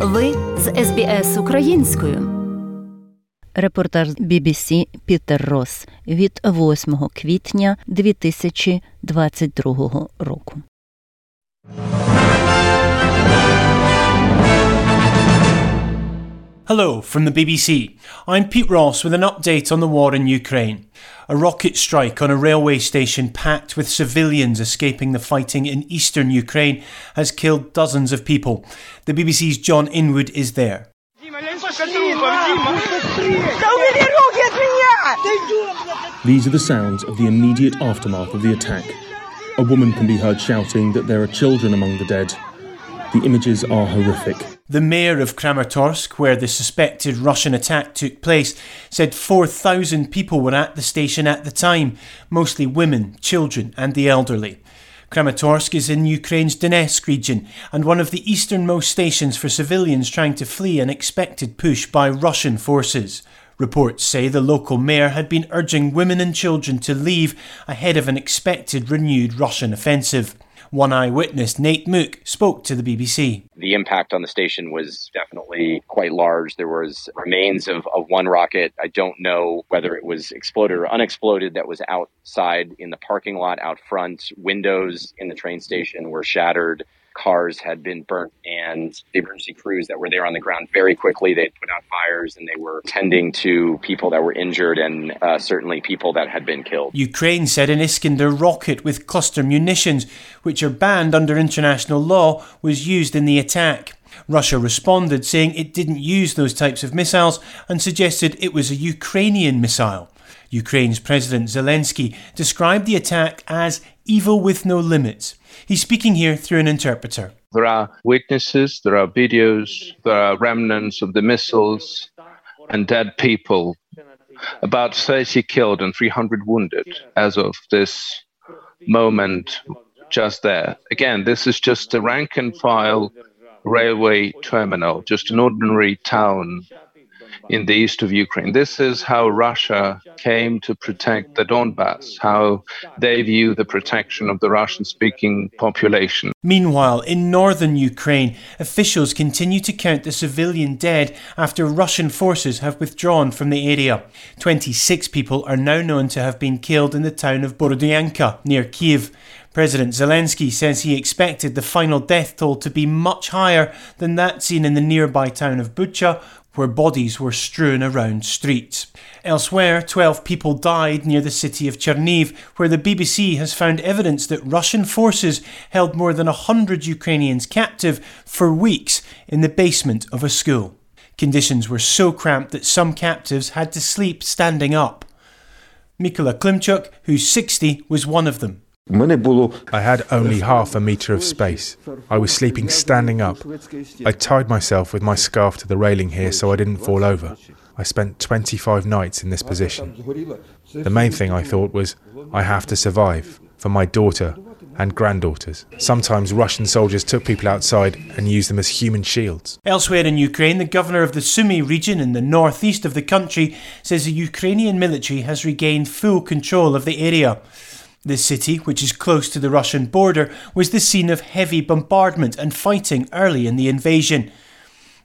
Ви з СБС українською. Репортаж BBC Пітер Рос від 8 квітня 2022 року. Hello from the BBC. I'm Pete Ross with an update on the war in Ukraine. A rocket strike on a railway station packed with civilians escaping the fighting in eastern Ukraine has killed dozens of people. The BBC's John Inwood is there. These are the sounds of the immediate aftermath of the attack. A woman can be heard shouting that there are children among the dead. The images are horrific. The mayor of Kramatorsk, where the suspected Russian attack took place, said 4,000 people were at the station at the time, mostly women, children, and the elderly. Kramatorsk is in Ukraine's Donetsk region and one of the easternmost stations for civilians trying to flee an expected push by Russian forces. Reports say the local mayor had been urging women and children to leave ahead of an expected renewed Russian offensive. One eyewitness, Nate Mook, spoke to the BBC. The impact on the station was definitely quite large. There was remains of, of one rocket. I don't know whether it was exploded or unexploded that was outside in the parking lot out front. Windows in the train station were shattered cars had been burnt and the emergency crews that were there on the ground very quickly they put out fires and they were tending to people that were injured and uh, certainly people that had been killed ukraine said an iskander rocket with cluster munitions which are banned under international law was used in the attack Russia responded saying it didn't use those types of missiles and suggested it was a Ukrainian missile. Ukraine's President Zelensky described the attack as evil with no limits. He's speaking here through an interpreter. There are witnesses, there are videos, there are remnants of the missiles and dead people. About 30 killed and 300 wounded as of this moment just there. Again, this is just a rank and file railway terminal, just an ordinary town in the east of Ukraine. This is how Russia came to protect the Donbass, how they view the protection of the Russian speaking population. Meanwhile, in northern Ukraine, officials continue to count the civilian dead after Russian forces have withdrawn from the area. 26 people are now known to have been killed in the town of Borodyanka near Kiev. President Zelensky says he expected the final death toll to be much higher than that seen in the nearby town of Bucha, where bodies were strewn around streets. Elsewhere, 12 people died near the city of Chernihiv, where the BBC has found evidence that Russian forces held more than 100 Ukrainians captive for weeks in the basement of a school. Conditions were so cramped that some captives had to sleep standing up. Mikola Klimchuk, who's 60, was one of them. I had only half a metre of space. I was sleeping standing up. I tied myself with my scarf to the railing here so I didn't fall over. I spent 25 nights in this position. The main thing I thought was, I have to survive for my daughter and granddaughters. Sometimes Russian soldiers took people outside and used them as human shields. Elsewhere in Ukraine, the governor of the Sumy region in the northeast of the country says the Ukrainian military has regained full control of the area. The city, which is close to the Russian border, was the scene of heavy bombardment and fighting early in the invasion.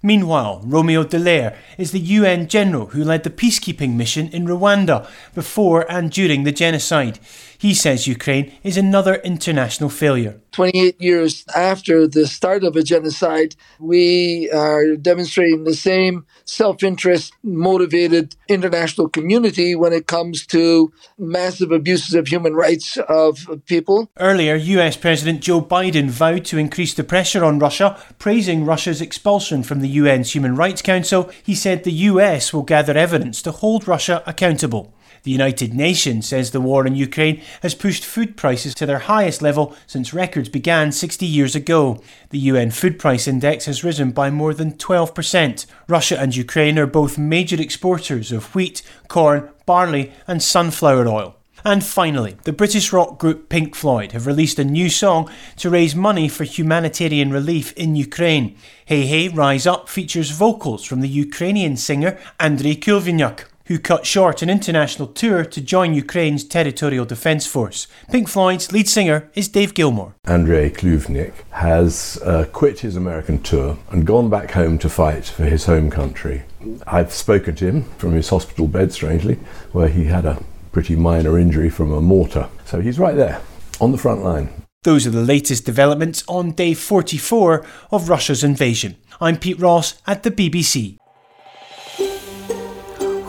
Meanwhile, Romeo Dallaire is the UN general who led the peacekeeping mission in Rwanda before and during the genocide. He says Ukraine is another international failure. 28 years after the start of a genocide, we are demonstrating the same self interest motivated international community when it comes to massive abuses of human rights of people. Earlier, US President Joe Biden vowed to increase the pressure on Russia, praising Russia's expulsion from the UN's Human Rights Council. He said the US will gather evidence to hold Russia accountable. The United Nations says the war in Ukraine has pushed food prices to their highest level since records began 60 years ago. The UN Food Price Index has risen by more than 12%. Russia and Ukraine are both major exporters of wheat, corn, barley, and sunflower oil. And finally, the British rock group Pink Floyd have released a new song to raise money for humanitarian relief in Ukraine. Hey Hey Rise Up features vocals from the Ukrainian singer Andriy Khlyvnyuk. Who cut short an international tour to join Ukraine's territorial defence force. Pink Floyd's lead singer is Dave Gilmour. Andrei Kluvnik has uh, quit his American tour and gone back home to fight for his home country. I've spoken to him from his hospital bed, strangely, where he had a pretty minor injury from a mortar. So he's right there, on the front line. Those are the latest developments on day 44 of Russia's invasion. I'm Pete Ross at the BBC.